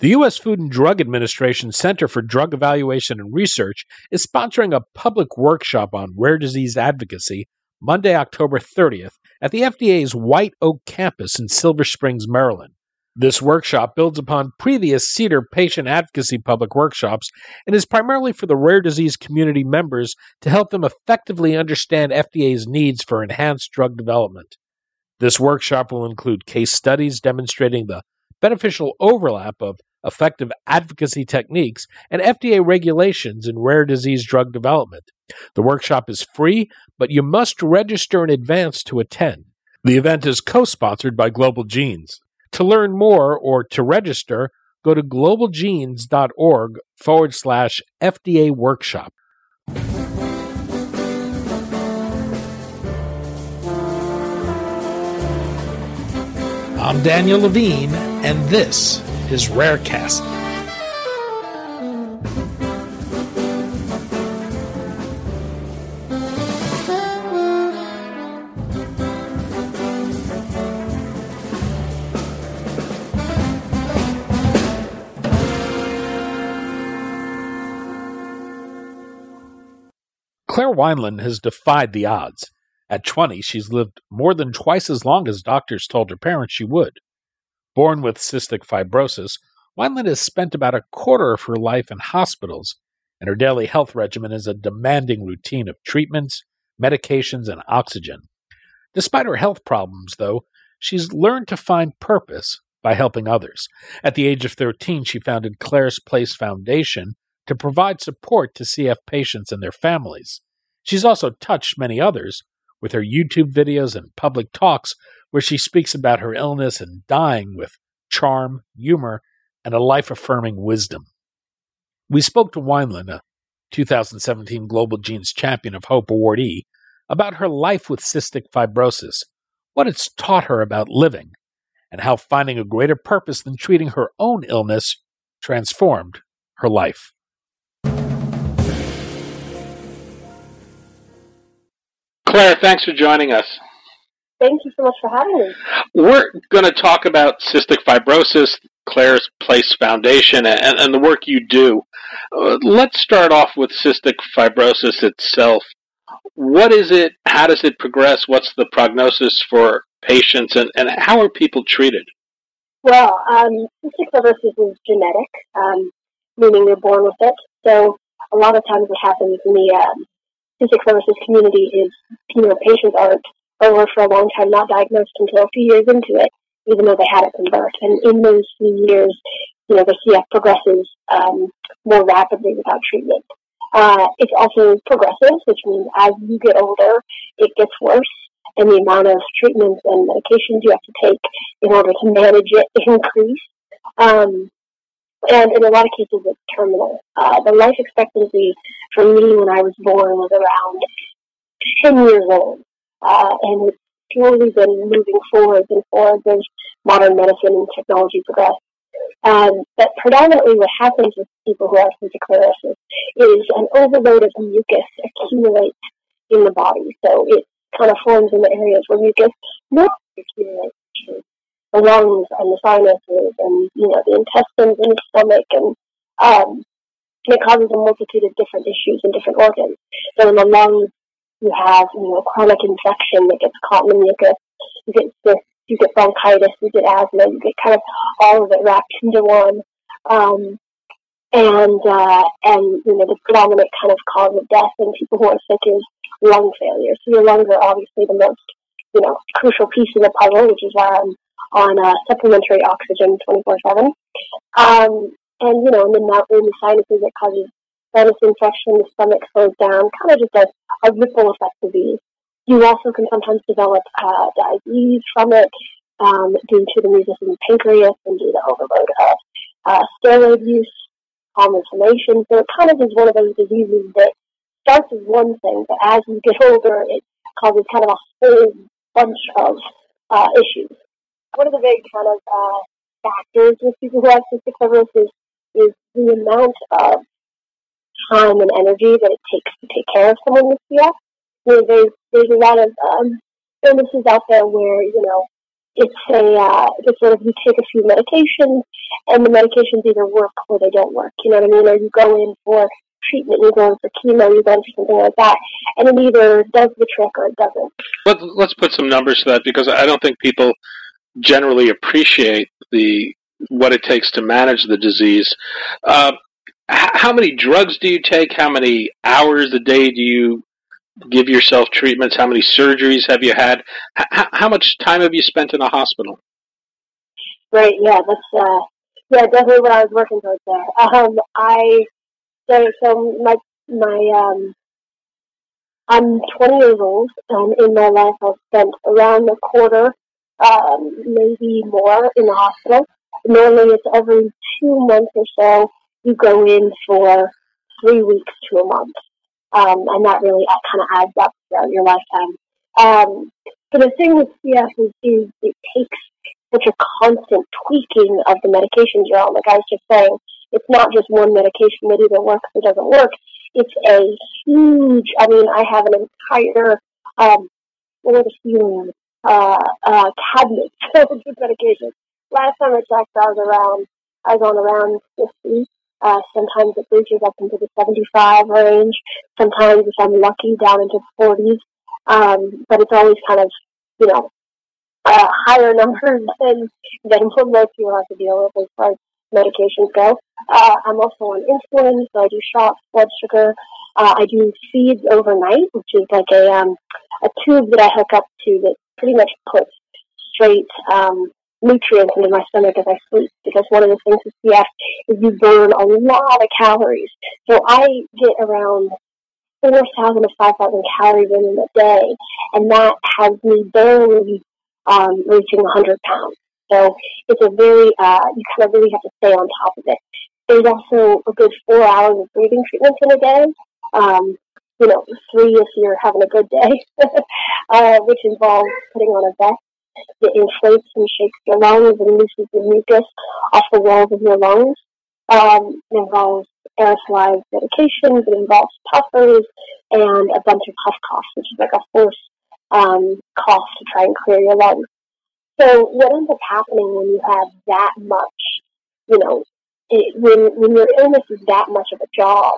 The U.S. Food and Drug Administration Center for Drug Evaluation and Research is sponsoring a public workshop on rare disease advocacy Monday, October 30th at the FDA's White Oak campus in Silver Springs, Maryland. This workshop builds upon previous CEDAR patient advocacy public workshops and is primarily for the rare disease community members to help them effectively understand FDA's needs for enhanced drug development. This workshop will include case studies demonstrating the beneficial overlap of effective advocacy techniques, and FDA regulations in rare disease drug development. The workshop is free, but you must register in advance to attend. The event is co sponsored by Global Genes. To learn more or to register, go to globalgenes.org forward slash FDA workshop. I'm Daniel Levine, and this is Rarecast. Claire Wineland has defied the odds. At 20, she's lived more than twice as long as doctors told her parents she would. Born with cystic fibrosis, Wineland has spent about a quarter of her life in hospitals, and her daily health regimen is a demanding routine of treatments, medications, and oxygen. Despite her health problems, though, she's learned to find purpose by helping others. At the age of 13, she founded Claire's Place Foundation to provide support to CF patients and their families. She's also touched many others with her YouTube videos and public talks where she speaks about her illness and dying with charm, humor, and a life affirming wisdom. We spoke to Wineland, a 2017 Global Genes Champion of Hope awardee, about her life with cystic fibrosis, what it's taught her about living, and how finding a greater purpose than treating her own illness transformed her life. Claire, thanks for joining us. Thank you so much for having me. We're going to talk about cystic fibrosis, Claire's Place Foundation, and, and the work you do. Uh, let's start off with cystic fibrosis itself. What is it? How does it progress? What's the prognosis for patients, and, and how are people treated? Well, um, cystic fibrosis is genetic, um, meaning you're born with it. So a lot of times what happens in the um, cystic fibrosis community is, you know, patients aren't or were for a long time not diagnosed until a few years into it, even though they had it from birth. And in those few years, you know, the CF progresses um, more rapidly without treatment. Uh, it's also progressive, which means as you get older, it gets worse, and the amount of treatments and medications you have to take in order to manage it increase. Um, and in a lot of cases, it's terminal. Uh, the life expectancy for me when I was born was around 10 years old uh, and it's slowly been moving forward and forward as modern medicine and technology progress. Um, but predominantly what happens with people who have fibrosis is an overload of mucus accumulates in the body. So it kind of forms in the areas where mucus not accumulates the lungs and the sinuses and you know the intestines and the stomach and um, it causes a multitude of different issues in different organs. So in the lungs, you have, you know, chronic infection that gets caught in the mucus, you get this, you get bronchitis, you get asthma, you get kind of all of it wrapped into one. Um, and, uh, and, you know, the predominant kind of cause of death in people who are sick is lung failure. So your lungs are obviously the most, you know, crucial piece of the puzzle, which is why I'm on uh, supplementary oxygen 24-7. Um, and, you know, and then now in the sinuses, it causes sinus infection, the stomach slows down, kind of just a, a ripple effect disease. You also can sometimes develop uh, diabetes from it um, due to the mucus in the pancreas and due to overload of uh, steroid use, inflammation. So it kind of is one of those diseases that starts as one thing, but as you get older, it causes kind of a whole bunch of uh, issues. One of the big kind of uh, factors with people who have cystic fibrosis is the amount of time and energy that it takes to take care of someone with CF. You know, there's there's a lot of um, illnesses out there where you know it's a uh, it's sort of you take a few medications, and the medications either work or they don't work. You know what I mean? Or you go in for treatment, you go in for chemo, you go in for something like that, and it either does the trick or it doesn't. Let, let's put some numbers to that because I don't think people generally appreciate the what it takes to manage the disease. Uh, how many drugs do you take? How many hours a day do you give yourself treatments? How many surgeries have you had? H- how much time have you spent in a hospital? Right. Yeah. That's uh, yeah, definitely what I was working towards there. Um, I so so my my um, I'm 20 years old, and in my life I've spent around a quarter, um, maybe more, in the hospital. Normally, it's every two months or so you go in for three weeks to a month um, and that really kind of adds up throughout your lifetime. Um, but the thing with CF is, is it takes such a constant tweaking of the medications you're on. Like I was just saying, it's not just one medication that either works or doesn't work. It's a huge. I mean, I have an entire um, what the uh, uh, cabinet with medications. Last time I checked, I was around. I was on around fifty uh, sometimes it reaches up into the 75 range. Sometimes, if I'm lucky, down into the 40s. Um, but it's always kind of, you know, uh, higher numbers than, than what most people have to deal with as far as medications go. Uh, I'm also on insulin, so I do shots, blood sugar. Uh, I do feeds overnight, which is like a um, a tube that I hook up to that pretty much puts straight um, nutrients into my stomach as I sleep because one of the things with CF is you burn a lot of calories. So I get around 4,000 to 5,000 calories in a day, and that has me barely um, reaching 100 pounds. So it's a very, uh, you kind of really have to stay on top of it. There's also a good four hours of breathing treatments in a day. Um, you know, three if you're having a good day, uh, which involves putting on a vest that inflates and shakes your lungs and loosens the mucus off the walls of your lungs. Um, it involves aerosolized medications, it involves puffers, and a bunch of huff coughs, which is like a forced um, cough to try and clear your lungs. So what ends up happening when you have that much, you know, it, when when your illness is that much of a job,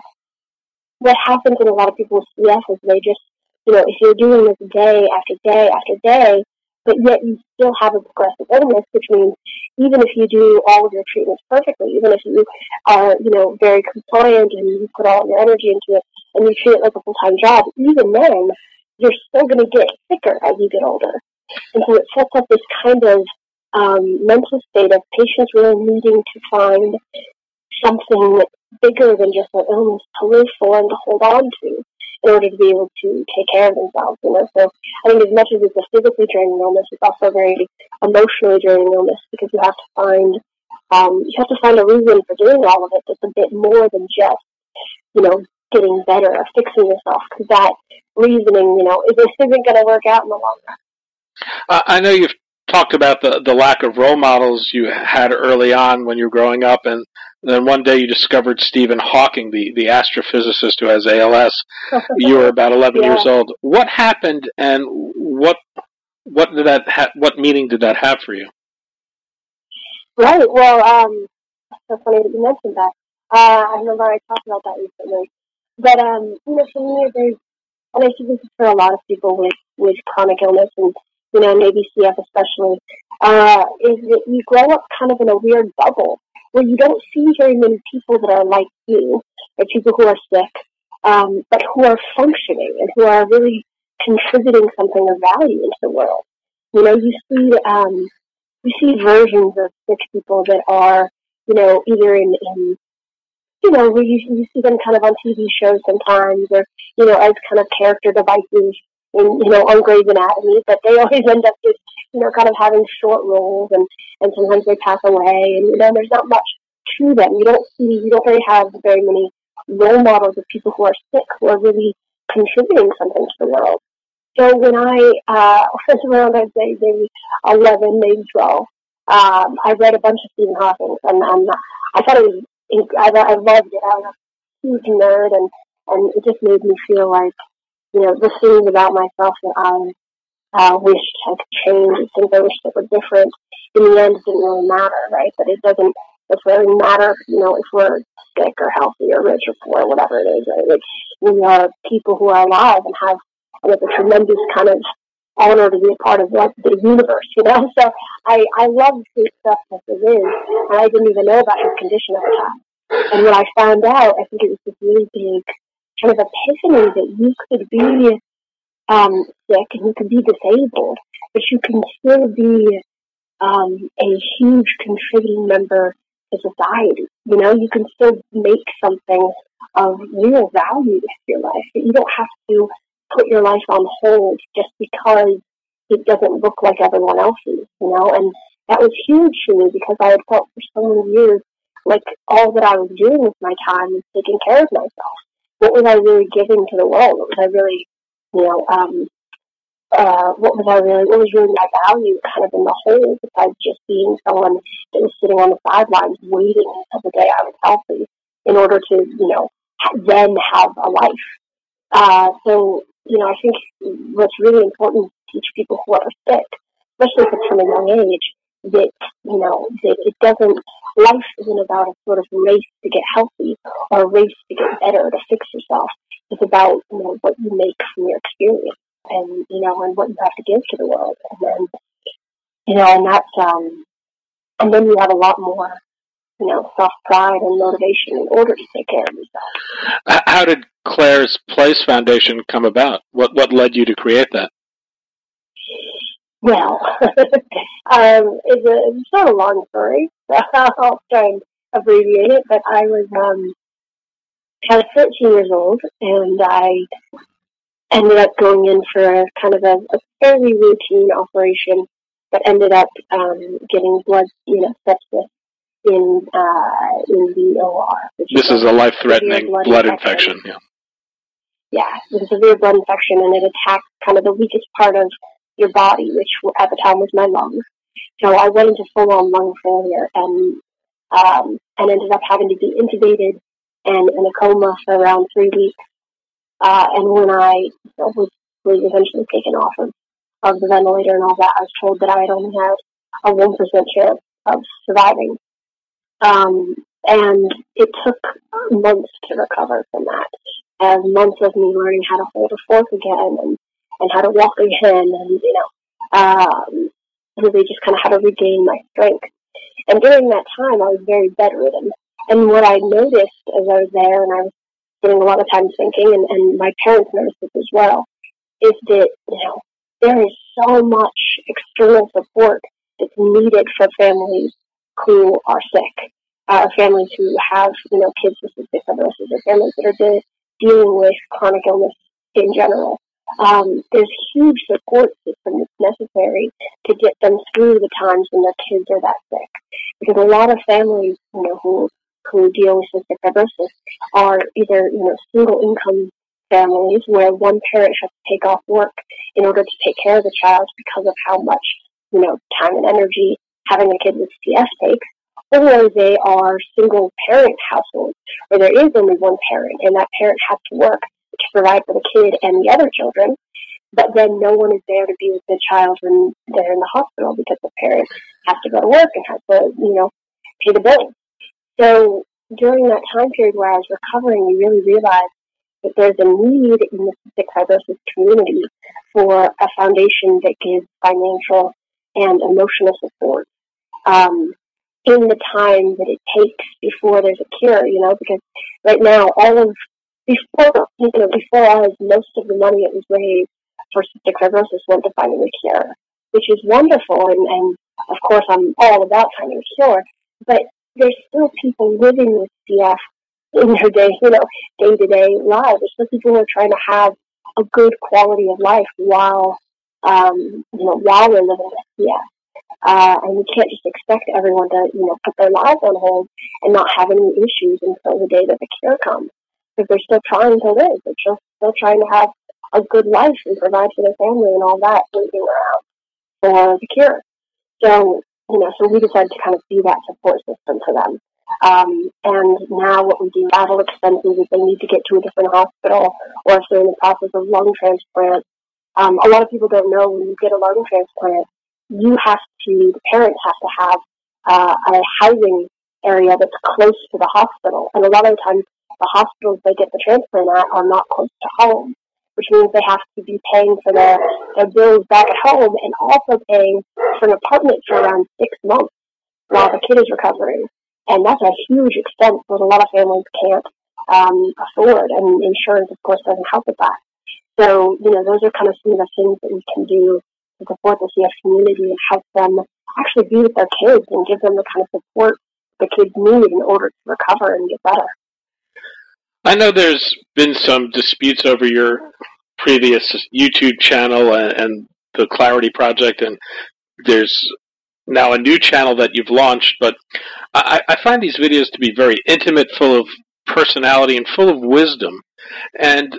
what happens in a lot of people with CF is they just, you know, if you're doing this day after day after day, but yet you still have a progressive illness, which means even if you do all of your treatments perfectly, even if you are, you know, very compliant and you put all your energy into it and you treat it like a full-time job, even then, you're still going to get sicker as you get older. And so it sets up this kind of um, mental state of patients really needing to find something bigger than just their illness to live for and to hold on to in order to be able to take care of themselves. You know, so I think as much as it's a physically draining illness, it's also a very emotionally draining illness because you have to find um, you have to find a reason for doing all of it that's a bit more than just you know getting better or fixing yourself because that reasoning, you know, is this isn't going to work out in the long run. Uh, I know you've talked about the, the lack of role models you had early on when you were growing up, and then one day you discovered Stephen Hawking, the, the astrophysicist who has ALS. you were about 11 yeah. years old. What happened, and what what did that ha- what meaning did that have for you? Right. Well, um, so funny that you mentioned that. Uh, I remember I talked about that recently. But um, you know, for me, there's, and I think this is for a lot of people with with chronic illness and you know, maybe CF especially, uh, is that you grow up kind of in a weird bubble where you don't see very many people that are like you, or people who are sick, um, but who are functioning and who are really contributing something of value into the world. You know, you see, um, you see versions of sick people that are, you know, either in, in you know, where you, you see them kind of on TV shows sometimes, or you know, as kind of character devices in, you know, on Grey's Anatomy, but they always end up just, you know, kind of having short roles and, and sometimes they pass away and, you know, there's not much to them. You don't see, you don't really have very many role models of people who are sick who are really contributing something to the world. So when I uh, was around, I'd say maybe 11, maybe 12, um, I read a bunch of Stephen Hawking, and, and I thought it was, I, I loved it. I was a huge nerd, and, and it just made me feel like you know, the things about myself that I uh, wished I could change, things I wished that were different. In the end, it didn't really matter, right? But it doesn't necessarily matter, you know, if we're sick or healthy or rich or poor, whatever it is, right? Like, we are people who are alive and have and it's a tremendous kind of honor to be a part of like the universe, you know. So I I love this stuff as it is, and I didn't even know about his condition at the time. And when I found out, I think it was this really big kind of epiphany that you could be um, sick and you could be disabled, but you can still be um, a huge contributing member to society. You know, you can still make something of real value with your life. You don't have to put your life on hold just because it doesn't look like everyone else's, you know? And that was huge for me because I had felt for so many years like all that I was doing with my time was taking care of myself. What was I really giving to the world? What was I really, you know, um, uh, what was I really, what was really my value kind of in the whole besides just being someone that was sitting on the sidelines waiting until the day I was healthy in order to, you know, then have a life. Uh, so you know, I think what's really important to teach people who are sick, especially if it's from a young age, that, you know, that it doesn't, life isn't about a sort of race to get healthy or a race to get better, to fix yourself. It's about, you know, what you make from your experience and, you know, and what you have to give to the world. And then, you know, and that's, um, and then you have a lot more you know, self pride and motivation in order to take care of yourself. How did Claire's Place Foundation come about? What what led you to create that? Well, um, it's, a, it's sort of long story, so I'll try and abbreviate it. But I was um, I was 13 years old, and I ended up going in for a, kind of a, a fairly routine operation, but ended up um, getting blood, you know, sepsis in uh, in the OR. This is a life-threatening blood, blood infection. infection. Yeah. Yeah, it's a severe blood infection, and it attacked kind of the weakest part of your body, which at the time was my lungs. So I went into full-on lung failure, and um, and ended up having to be intubated and in a coma for around three weeks. Uh, and when I was, was eventually taken off of, of the ventilator and all that, I was told that I had only had a one percent chance of surviving. Um, and it took months to recover from that. And months of me learning how to hold a fork again and, and how to walk again and, you know, um, really just kind of how to regain my strength. And during that time, I was very bedridden. And what I noticed as I was there, and I was spending a lot of time thinking, and, and my parents noticed this as well, is that, you know, there is so much external support that's needed for families who are sick, uh, families who have, you know, kids with cystic fibrosis, or families that are de- dealing with chronic illness in general. Um, there's huge support system that's necessary to get them through the times when their kids are that sick. Because a lot of families, you know, who who deal with cystic fibrosis are either, you know, single income families where one parent has to take off work in order to take care of the child because of how much, you know, time and energy having a kid with CF takes, or they are single parent households where there is only one parent and that parent has to work to provide for the kid and the other children, but then no one is there to be with the child when they're in the hospital because the parent has to go to work and has to, you know, pay the bills. So during that time period where I was recovering, we really realized that there's a need in the cystic fibrosis community for a foundation that gives financial and emotional support um, in the time that it takes before there's a cure, you know, because right now all of before you know before us most of the money that was raised for cystic fibrosis went to finding a cure, which is wonderful and, and of course I'm all about finding a cure, but there's still people living with CF in their day, you know, day to day lives. There's still people who are trying to have a good quality of life while um, you know, while they're living with CF. Uh, and we can't just expect everyone to, you know, put their lives on hold and not have any issues until the day that the cure comes. Because they're still trying to live. They're just still trying to have a good life and provide for their family and all that, waiting around for the cure. So, you know, so we decided to kind of be that support system for them. Um, and now what we do, travel expenses, if they need to get to a different hospital or if they're in the process of lung transplant, Um, a lot of people don't know when you get a lung transplant, you have to, the parents have to have uh, a housing area that's close to the hospital. And a lot of times, the hospitals they get the transplant at are not close to home, which means they have to be paying for their, their bills back at home and also paying for an apartment for around six months while the kid is recovering. And that's a huge expense that a lot of families can't um, afford, and insurance, of course, doesn't help with that. So, you know, those are kind of some of the things that we can do to support the CF community and help them actually be with their kids and give them the kind of support the kids need in order to recover and get better. I know there's been some disputes over your previous YouTube channel and, and the Clarity Project, and there's now a new channel that you've launched, but I, I, find these videos to be very intimate, full of personality, and full of wisdom. And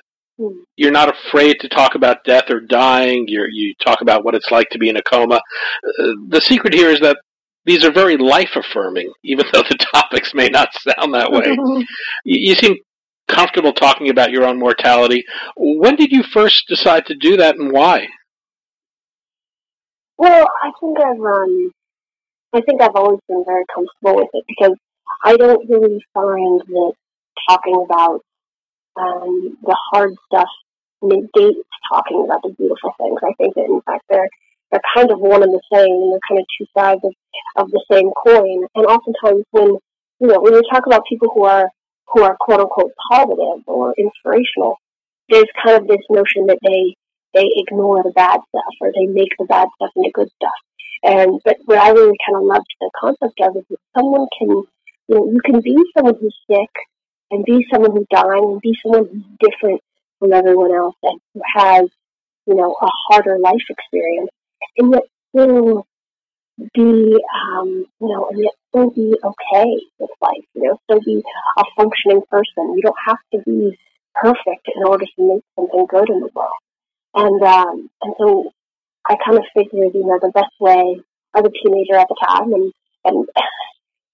you're not afraid to talk about death or dying. you you talk about what it's like to be in a coma. Uh, the secret here is that these are very life affirming, even though the topics may not sound that way. you, you seem comfortable talking about your own mortality. When did you first decide to do that, and why? Well, I think I've um, I think I've always been very comfortable with it because I don't really find that talking about um, the hard stuff negates talking about the beautiful things. I think that in fact they're they're kind of one and the same, and they're kind of two sides of, of the same coin. And oftentimes, when you know when you talk about people who are who are quote unquote positive or inspirational, there's kind of this notion that they they ignore the bad stuff or they make the bad stuff into good stuff. And but what I really kind of loved the concept of is that someone can, you know, you can be someone who's sick and be someone who's dying and be someone who's different from everyone else and who has, you know, a harder life experience, and yet still be, um, you know, and yet still be okay with life. You know, still be a functioning person. You don't have to be perfect in order to make something good in the world. And um, and so I kind of figured, you know, the best way as a teenager at the time, and and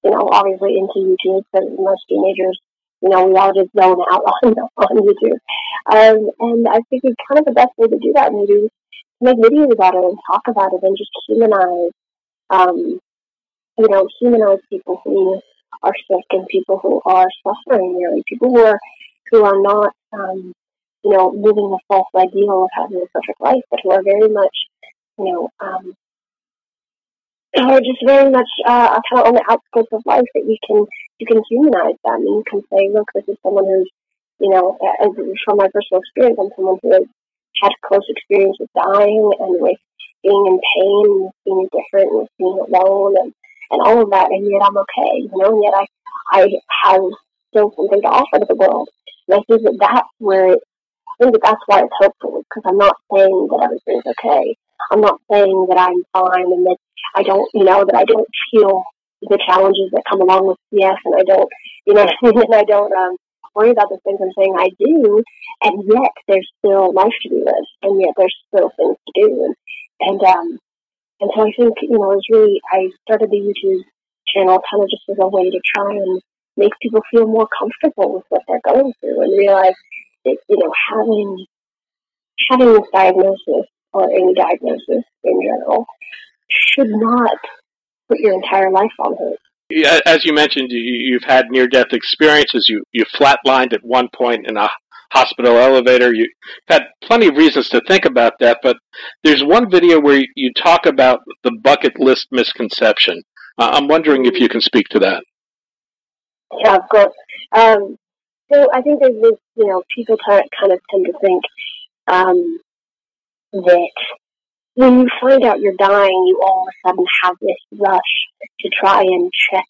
you know, obviously into YouTube, because most teenagers, you know, we all just zone out on on YouTube. Um, and I figured kind of the best way to do that maybe make videos about it and talk about it and just humanize, um, you know, humanize people who are sick and people who are suffering, really, people who are who are not, um, you know, living the false ideal of having a perfect life, but who are very much you know, um, are just very much uh, kind of on the outskirts of life that you can you can humanize them and you can say, look, this is someone who's, you know, from my personal experience, I'm someone who has had close experience with dying and with being in pain, and being different, and being alone, and and all of that, and yet I'm okay, you know, and yet I I have still something to offer to the world, and I think that that's where it, I think that that's why it's hopeful because I'm not saying that everything's okay. I'm not saying that I'm fine and that I don't, you know, that I don't feel the challenges that come along with CF and I don't, you know, and I don't um, worry about the things I'm saying I do, and yet there's still life to be lived, and yet there's still things to do, and and um, and so I think you know, it was really I started the YouTube channel kind of just as a way to try and make people feel more comfortable with what they're going through and realize that you know having having this diagnosis or any diagnosis in general should not put your entire life on hold. As you mentioned, you've had near-death experiences. You you flatlined at one point in a hospital elevator. You've had plenty of reasons to think about that, but there's one video where you talk about the bucket list misconception. Uh, I'm wondering if you can speak to that. Yeah, of course. Um, so I think there's this, you know, people kind of tend to think um, that when you find out you're dying, you all of a sudden have this rush to try and check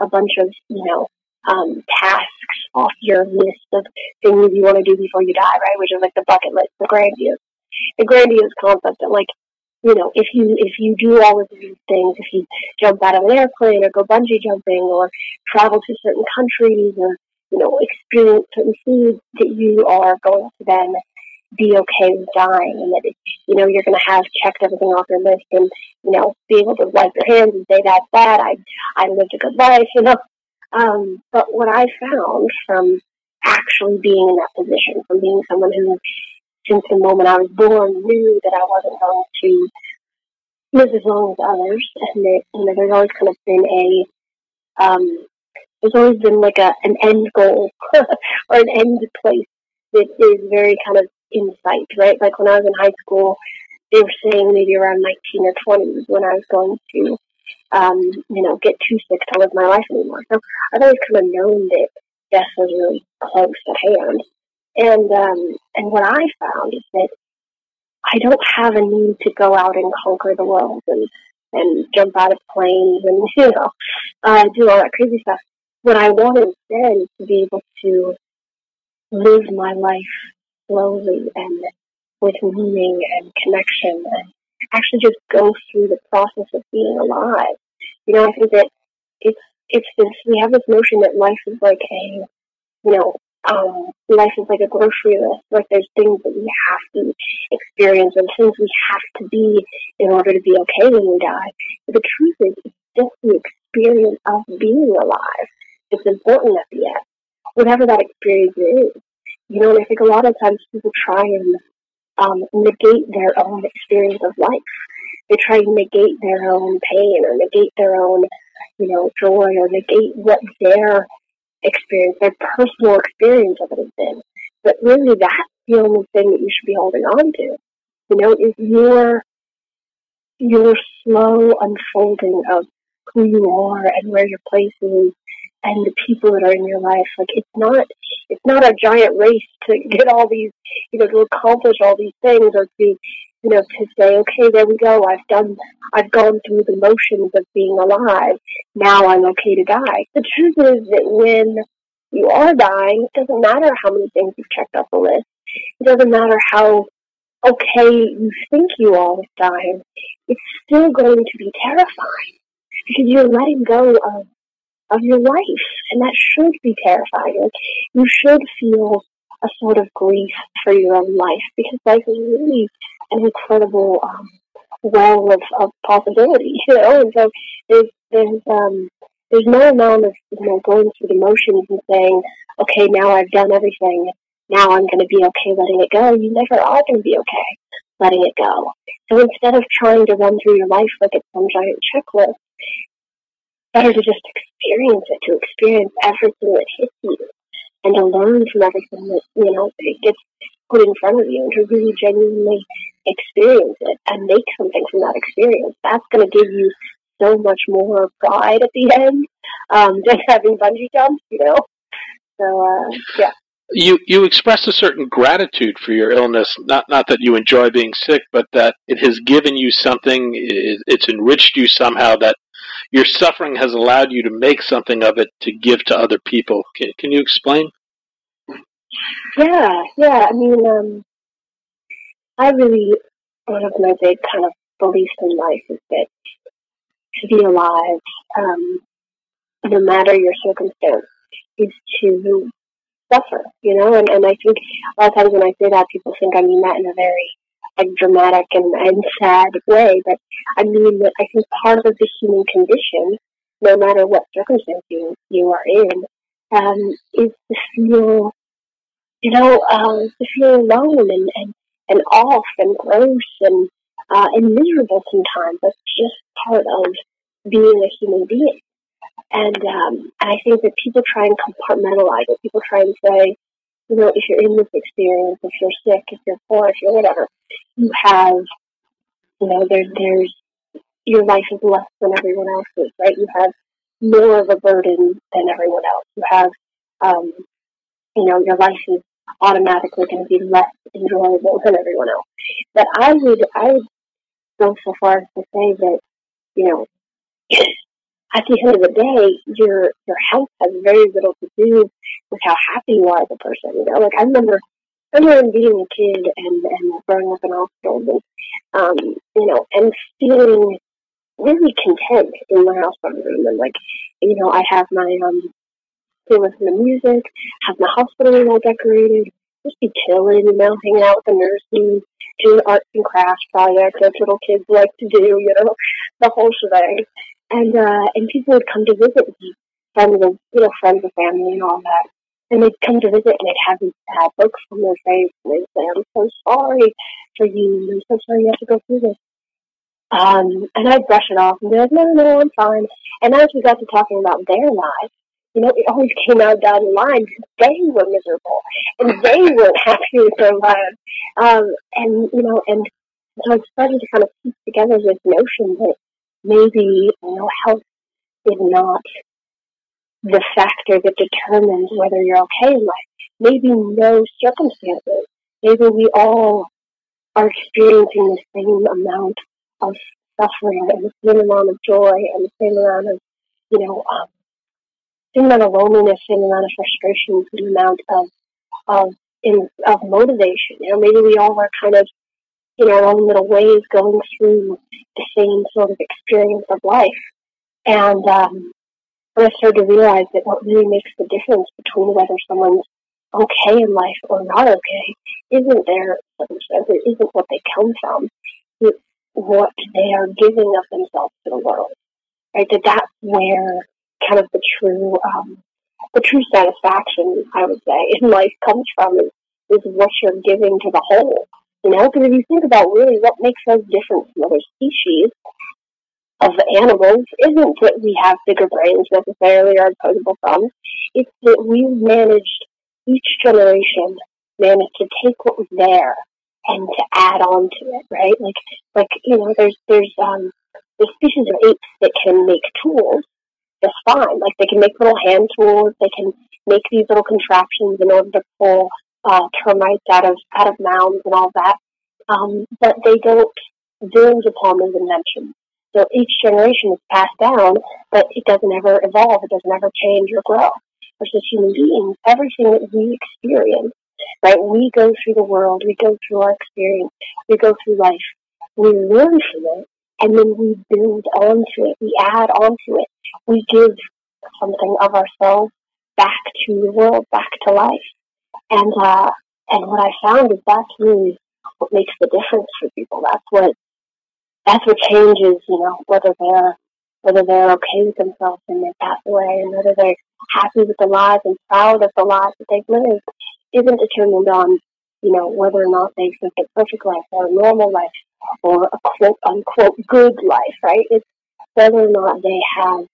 a bunch of, you know, um, tasks off your list of things you want to do before you die, right? Which is like the bucket list, the grandiose, the grandiose concept that like, you know, if you if you do all of these things, if you jump out of an airplane or go bungee jumping or travel to certain countries or you know experience certain foods, that you are going to then be okay with dying and that, you know, you're going to have checked everything off your list and, you know, be able to wipe your hands and say, that's that. I, I lived a good life, you know. Um, but what I found from actually being in that position, from being someone who since the moment I was born, knew that I wasn't going to live as long as others, and that you know, there's always kind of been a um, there's always been like a an end goal or an end place that is very kind of in sight, right? Like when I was in high school, they were saying maybe around 19 or 20 was when I was going to, um, you know, get too sick to live my life anymore. So I've always kind of known that death was really close at hand. And um, and what I found is that I don't have a need to go out and conquer the world and and jump out of planes and you know uh, do all that crazy stuff. What I want instead is to be able to live my life slowly and with meaning and connection and actually just go through the process of being alive. You know, I think that it's it's this we have this notion that life is like a you know, um, life is like a grocery list. Like there's things that we have to experience and things we have to be in order to be okay when we die. But the truth is, it's just the experience of being alive. It's important at the end, whatever that experience is. You know, and I think a lot of times people try and um, negate their own experience of life. They try and negate their own pain or negate their own, you know, joy or negate what their experience, their personal experience of it has been. But really, that's the only thing that you should be holding on to. You know, is your your slow unfolding of who you are and where your place is and the people that are in your life. Like it's not it's not a giant race to get all these you know, to accomplish all these things or to you know, to say, okay, there we go, I've done I've gone through the motions of being alive. Now I'm okay to die. The truth is that when you are dying, it doesn't matter how many things you've checked off the list. It doesn't matter how okay you think you are with dying. It's still going to be terrifying because you're letting go of of your life, and that should be terrifying. You should feel a sort of grief for your own life because life is really an incredible um, well of, of possibility, you know. And so there's there's um there's no amount of you know going through the motions and saying, okay, now I've done everything. Now I'm going to be okay letting it go. You never are going to be okay letting it go. So instead of trying to run through your life like it's some giant checklist, better to just experience it, to experience everything that hits you, and to learn from everything that, you know, it gets put in front of you, and to really genuinely experience it and make something from that experience. That's going to give you so much more pride at the end um, than having bungee jumps, you know? So, uh, yeah you you express a certain gratitude for your illness not not that you enjoy being sick but that it has given you something it, it's enriched you somehow that your suffering has allowed you to make something of it to give to other people. Can, can you explain? Yeah yeah i mean um i really one of my big kind of beliefs in life is that to be alive um no matter your circumstance is to suffer, you know, and, and I think a lot of times when I say that, people think I mean that in a very like dramatic and, and sad way, but I mean I think part of the human condition, no matter what circumstance you, you are in, um, is to feel, you know, um, to feel alone and, and, and off and gross and, uh, and miserable sometimes. That's just part of being a human being. And um, I think that people try and compartmentalize it. People try and say, you know, if you're in this experience, if you're sick, if you're poor, if you're whatever, you have, you know, there's there's your life is less than everyone else's, right? You have more of a burden than everyone else. You have, um, you know, your life is automatically going to be less enjoyable than everyone else. But I would, I would go so far as to say that, you know, at the end of the day, your your health has very little to do with how happy you are as a person. You know, like I remember, I remember being a kid and and growing up in hospitals, and um, you know, and feeling really content in my hospital room, and like, you know, I have my um, they listen to music, have my hospital room all decorated, just be chilling, you know, hanging out with the nurses, doing arts and crafts projects like little kids like to do, you know, the whole shebang and uh, and people would come to visit me, friends of you know friends of family and all that. and they'd come to visit and they'd have these sad looks on their face and they'd say, I'm so sorry for you. I'm so sorry you have to go through this. Um, and I'd brush it off and be like, no, no, I'm fine. And as we got to talking about their lives, you know, it always came out down the line they were miserable and they weren't happy with their lives. Um, and, you know, and so I started to kind of piece together this notion that maybe, you know, health is not the factor that determines whether you're okay in life. Maybe no circumstances. Maybe we all are experiencing the same amount of suffering and the same amount of joy and the same amount of, you know, um, same amount of loneliness, same amount of frustration, same amount of of in, of motivation. You know, maybe we all are kind of in our own little ways going through the same sort of experience of life. And um, I started to realize that what really makes the difference between whether someone's okay in life or not okay isn't their circumstance, it isn't what they come from, it's what they are giving of themselves to the world. Right? That that's where kind of the true um, the true satisfaction, I would say, in life comes from is, is what you're giving to the whole. You know, because if you think about really what makes us different from other species of animals, isn't that we have bigger brains necessarily or opposable thumbs. It's that we've managed each generation managed to take what was there and to add on to it, right? Like, like you know, there's there's um there's species of apes that can make tools just fine. Like they can make little hand tools, they can make these little contraptions in order to pull uh, termites out of out of mounds and all that. Um, but they don't build upon those inventions. So each generation is passed down, but it doesn't ever evolve. It doesn't ever change or grow. Versus human beings, everything that we experience, right? We go through the world, we go through our experience, we go through life, we learn from it, and then we build onto it, we add onto it, we give something of ourselves back to the world, back to life. And uh, and what I found is that's really what makes the difference for people. That's what that's what changes, you know, whether they're whether they're okay with themselves and they pass away and whether they're happy with the lives and proud of the lives that they've lived isn't determined on, you know, whether or not they've lived a perfect life or a normal life or a quote unquote good life, right? It's whether or not they have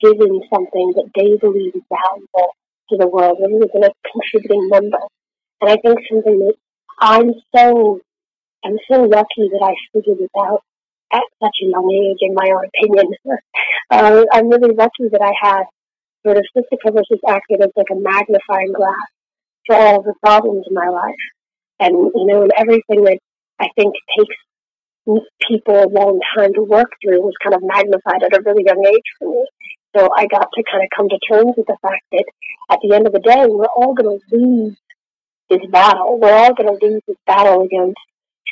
given something that they believe is valuable to the world, they've been a contributing member. And I think something that I'm so I'm so lucky that I figured it out at such a young age, in my own opinion. uh, I'm really lucky that I had sort of cystic fibrosis acted as like a magnifying glass for all the problems in my life. And, you know, and everything that I think takes people a long time to work through was kind of magnified at a really young age for me. So I got to kind of come to terms with the fact that at the end of the day, we're all going to lose this battle. We're all going to lose this battle against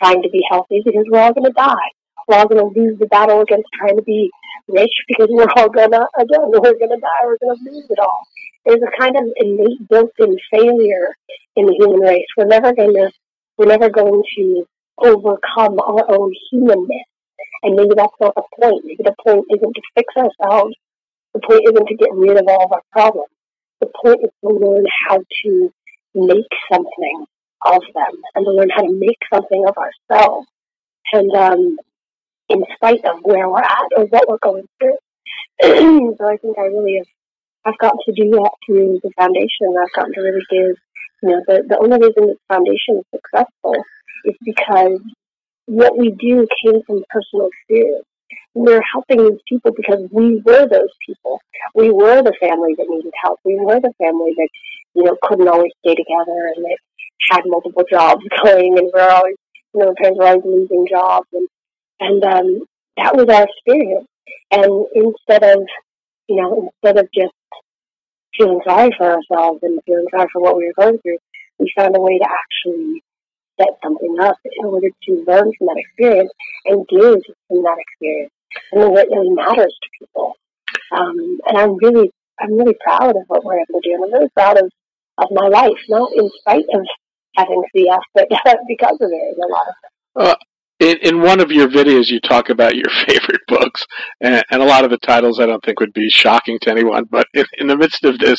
trying to be healthy because we're all going to die. We're all going to lose the battle against trying to be rich because we're all going to, again, we're going to die. We're going to lose it all. There's a kind of innate built-in failure in the human race. We're never going to, we're never going to overcome our own humanness. And maybe that's not the point. Maybe the point isn't to fix ourselves. The point isn't to get rid of all of our problems. The point is to learn how to make something of them and to learn how to make something of ourselves. And um, in spite of where we're at or what we're going through. so I think I really have I've gotten to do that through the foundation. I've gotten to really give you know, the, the only reason the foundation is successful is because what we do came from personal experience. We're helping these people because we were those people. We were the family that needed help. We were the family that, you know, couldn't always stay together and that had multiple jobs going and we're always, you know, parents were always losing jobs and, and, um, that was our experience. And instead of, you know, instead of just feeling sorry for ourselves and feeling sorry for what we were going through, we found a way to actually set something up in order to learn from that experience and give from that experience. And then it really matters to people. Um, and I'm really, I'm really proud of what we're able to do. And I'm really proud of, of my life, not in spite of having CF, but because of it in a lot of uh, in, in one of your videos, you talk about your favorite books, and, and, a lot of the titles I don't think would be shocking to anyone. But in, in the midst of this,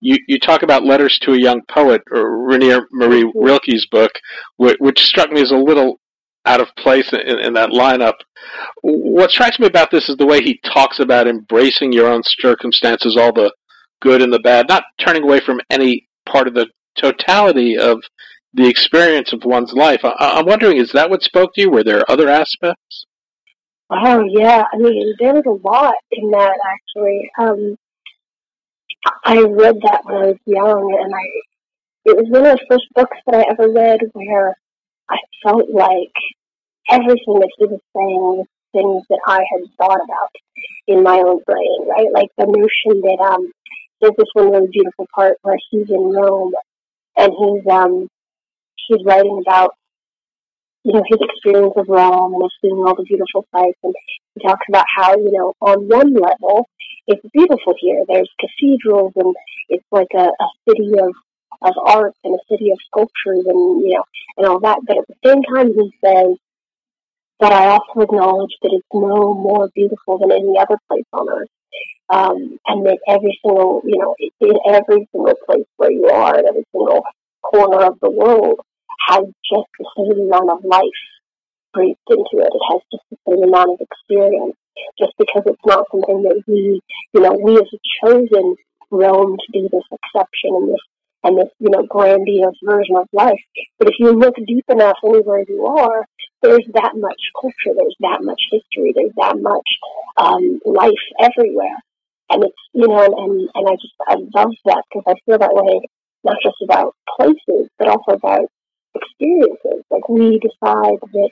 you, you talk about Letters to a Young Poet, or Rainer Marie mm-hmm. Rilke's book, which, which struck me as a little out of place in, in, that lineup. What strikes me about this is the way he talks about embracing your own circumstances, all the good and the bad, not turning away from any part of the totality of the experience of one's life. I, am wondering, is that what spoke to you? Were there other aspects? Oh yeah, I mean, there was a lot in that actually. Um, I read that when I was young, and I it was one of the first books that I ever read where I felt like everything that he was saying was things that I had thought about in my own brain, right? Like the notion that um, there's this one really beautiful part where he's in Rome and he's um he's writing about you know his experience of Rome and seeing all the beautiful sights, and he talks about how you know on one level it's beautiful here. There's cathedrals and it's like a, a city of of art and a city of sculptures and you know and all that. But at the same time, he says but I also acknowledge that it's no more beautiful than any other place on earth. Um, and that every single, you know, in every single place where you are, in every single corner of the world, has just the same amount of life breathed into it. It has just the same amount of experience. Just because it's not something that we, you know, we as a chosen realm to be this exception and this and this, you know, grandiose version of life. But if you look deep enough anywhere you are, there's that much culture, there's that much history, there's that much um, life everywhere. And it's, you know, and, and, and I just, I love that because I feel that way, not just about places, but also about experiences. Like we decide that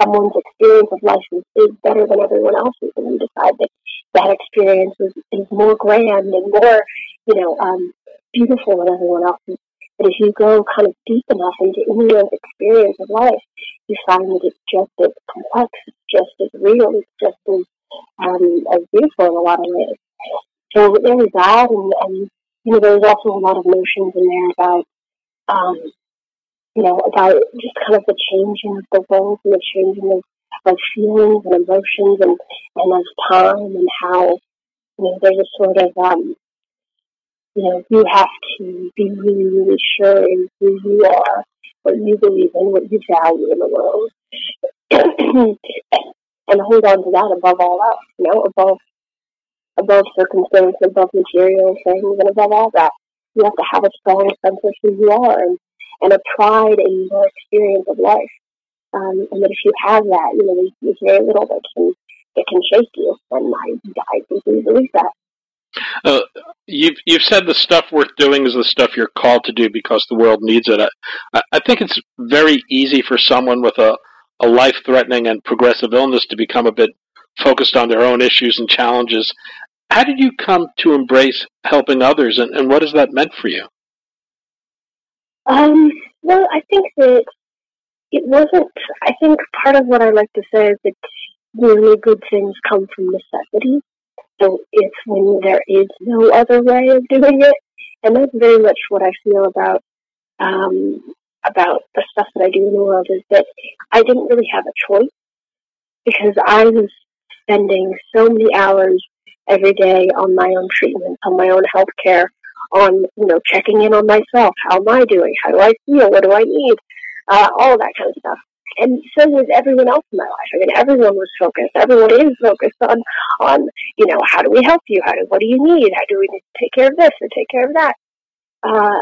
someone's experience of life is, is better than everyone else's, and we decide that that experience is, is more grand and more, you know, um, beautiful than everyone else's. But if you go kind of deep enough into anyone's experience of life, you find that it's just as complex, it's just as real, it's just as um, as beautiful in a lot of ways. So there was that, and, and you know, there was also a lot of notions in there about, um, you know, about just kind of the changing of the world and the changing of, of feelings and emotions and, and of time and how, you know, there's a sort of um, you know, you have to be really, really sure in who you are, what you believe in, what you value in the world, and hold on to that above all else. You know, above above circumstance, above material things, and above all that, you have to have a strong sense of who you are and, and a pride in your experience of life. Um, and that if you have that, you know, there's, very little that can that can shake you. And I, I deeply believe that. Uh, you've you've said the stuff worth doing is the stuff you're called to do because the world needs it. I, I think it's very easy for someone with a, a life threatening and progressive illness to become a bit focused on their own issues and challenges. How did you come to embrace helping others, and, and what has that meant for you? Um, well, I think that it wasn't. I think part of what I like to say is that really good things come from necessity. So it's when there is no other way of doing it, and that's very much what I feel about um, about the stuff that I do in the world is that I didn't really have a choice because I was spending so many hours every day on my own treatment, on my own health care, on you know checking in on myself. How am I doing? How do I feel? What do I need? Uh, all that kind of stuff and so was everyone else in my life. I mean, everyone was focused. Everyone is focused on, on you know, how do we help you? How do what do you need? How do we need to take care of this or take care of that? Uh,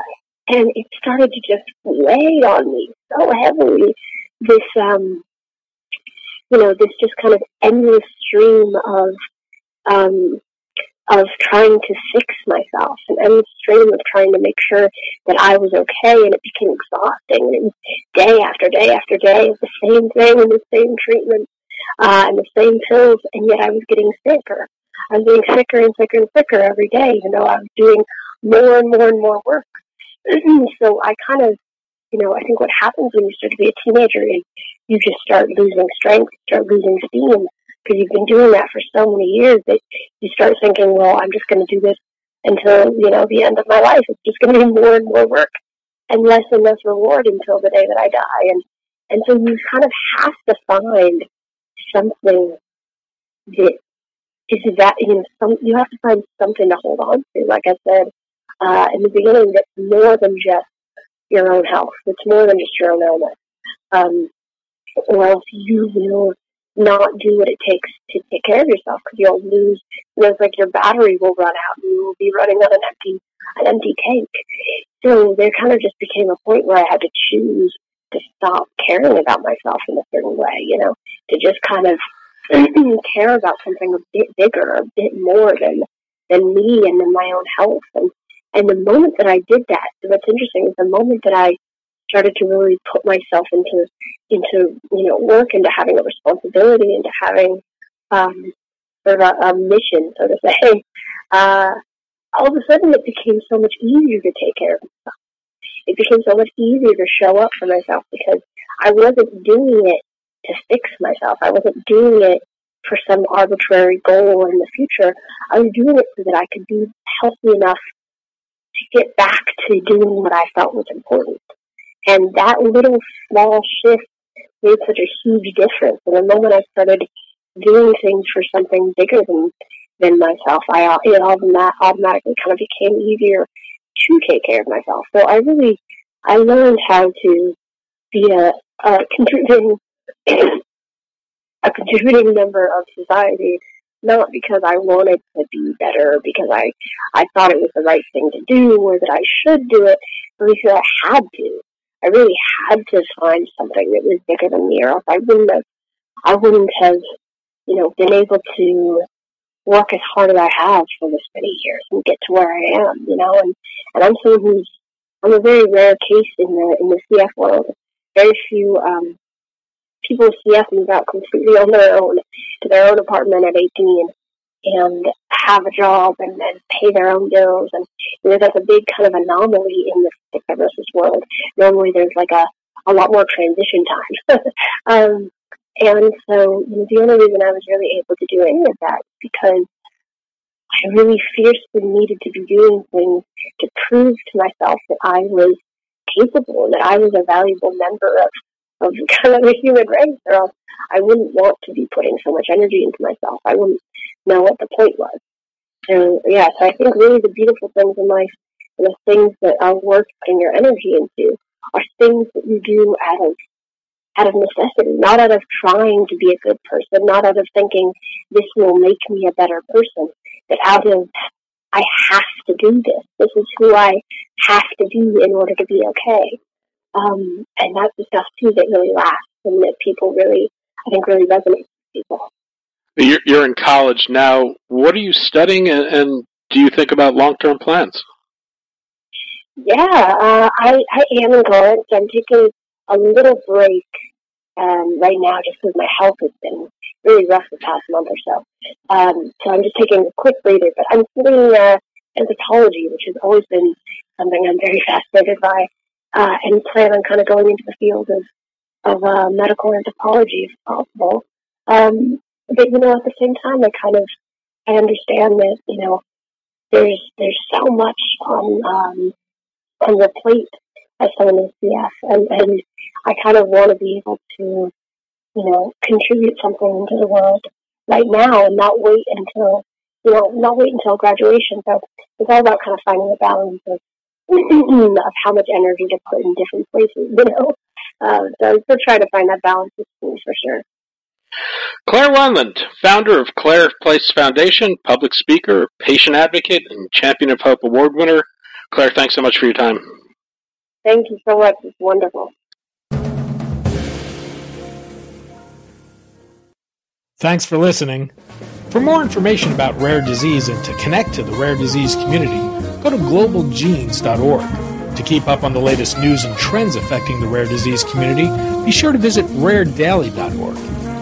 and it started to just weigh on me so heavily. This, um, you know, this just kind of endless stream of um, of trying to fix myself and endless stream of trying to make sure that I was okay and it became exhausting and it was day after day after day of the same thing and the same treatment uh, and the same pills and yet I was getting sicker. I was getting sicker and sicker and sicker every day even though I was doing more and more and more work. so I kind of, you know, I think what happens when you start to be a teenager is you just start losing strength, start losing steam, because you've been doing that for so many years that you start thinking, well, I'm just going to do this until, you know, the end of my life. It's just going to be more and more work and less and less reward until the day that I die. And, And so you kind of have to find something that is that you know some you have to find something to hold on to. Like I said uh, in the beginning, that's more than just your own health. It's more than just your own illness. Um, or else you will not do what it takes to take care of yourself because you'll lose. You know, it's like your battery will run out. and You will be running on an empty an empty tank. So there kind of just became a point where I had to choose to stop caring about myself in a certain way. You know, to just kind of care about something a bit bigger, a bit more than than me and than my own health. And and the moment that I did that, what's interesting is the moment that I started to really put myself into into you know work, into having a responsibility, into having um, sort of a, a mission, so to say. Uh, all of a sudden, it became so much easier to take care of myself. It became so much easier to show up for myself because I wasn't doing it to fix myself. I wasn't doing it for some arbitrary goal in the future. I was doing it so that I could be healthy enough to get back to doing what I felt was important. And that little small shift made such a huge difference. And the moment I started doing things for something bigger than than myself, I uh, it automatically kind of became easier to take care of myself. So I really I learned how to be a, a contributing a contributing member of society, not because I wanted to be better, because I I thought it was the right thing to do, or that I should do it, but because I had to. I really had to find something that was bigger than me, or else I wouldn't have. I wouldn't have, you know, been able to work as hard as I have for this many years and get to where I am, you know. And and I'm someone who's I'm a very rare case in the in the CF world. Very few um, people with CF move out completely on their own to their own apartment at 18 and have a job and, and pay their own bills. And you know, that's a big kind of anomaly in the cystic fibrosis world. Normally, there's like a a lot more transition time. um, and so, you know, the only reason I was really able to do any of that because I really fiercely needed to be doing things to prove to myself that I was capable and that I was a valuable member of, of kind of the human race, or else I wouldn't want to be putting so much energy into myself. I wouldn't know what the point was. So, yeah, so I think really the beautiful things in life and the things that are worth putting your energy into are things that you do out of out of necessity, not out of trying to be a good person, not out of thinking this will make me a better person, but out of I have to do this. This is who I have to be in order to be okay. Um, and that's the stuff too that really lasts and that people really, I think, really resonates with people. You're, you're in college now. What are you studying, and, and do you think about long-term plans? Yeah, uh, I, I am in college. I'm taking a little break um, right now just because my health has been really rough the past month or so. Um, so I'm just taking a quick breather. But I'm studying uh, anthropology, which has always been something I'm very fascinated by, uh, and plan on kind of going into the field of of uh, medical anthropology if possible. Um, but you know, at the same time, I kind of I understand that you know there's there's so much on um, on the plate as someone in CF, and, and I kind of want to be able to you know, contribute something into the world right now and not wait until, you know, not wait until graduation. So it's all about kind of finding a balance of, of how much energy to put in different places, you know. Uh, so still trying to find that balance schools for sure. Claire Wineland, founder of Claire's Place Foundation, public speaker, patient advocate, and Champion of Hope Award winner. Claire, thanks so much for your time. Thank you so much. It's wonderful. Thanks for listening. For more information about rare disease and to connect to the rare disease community, go to globalgenes.org. To keep up on the latest news and trends affecting the rare disease community, be sure to visit raredaily.org.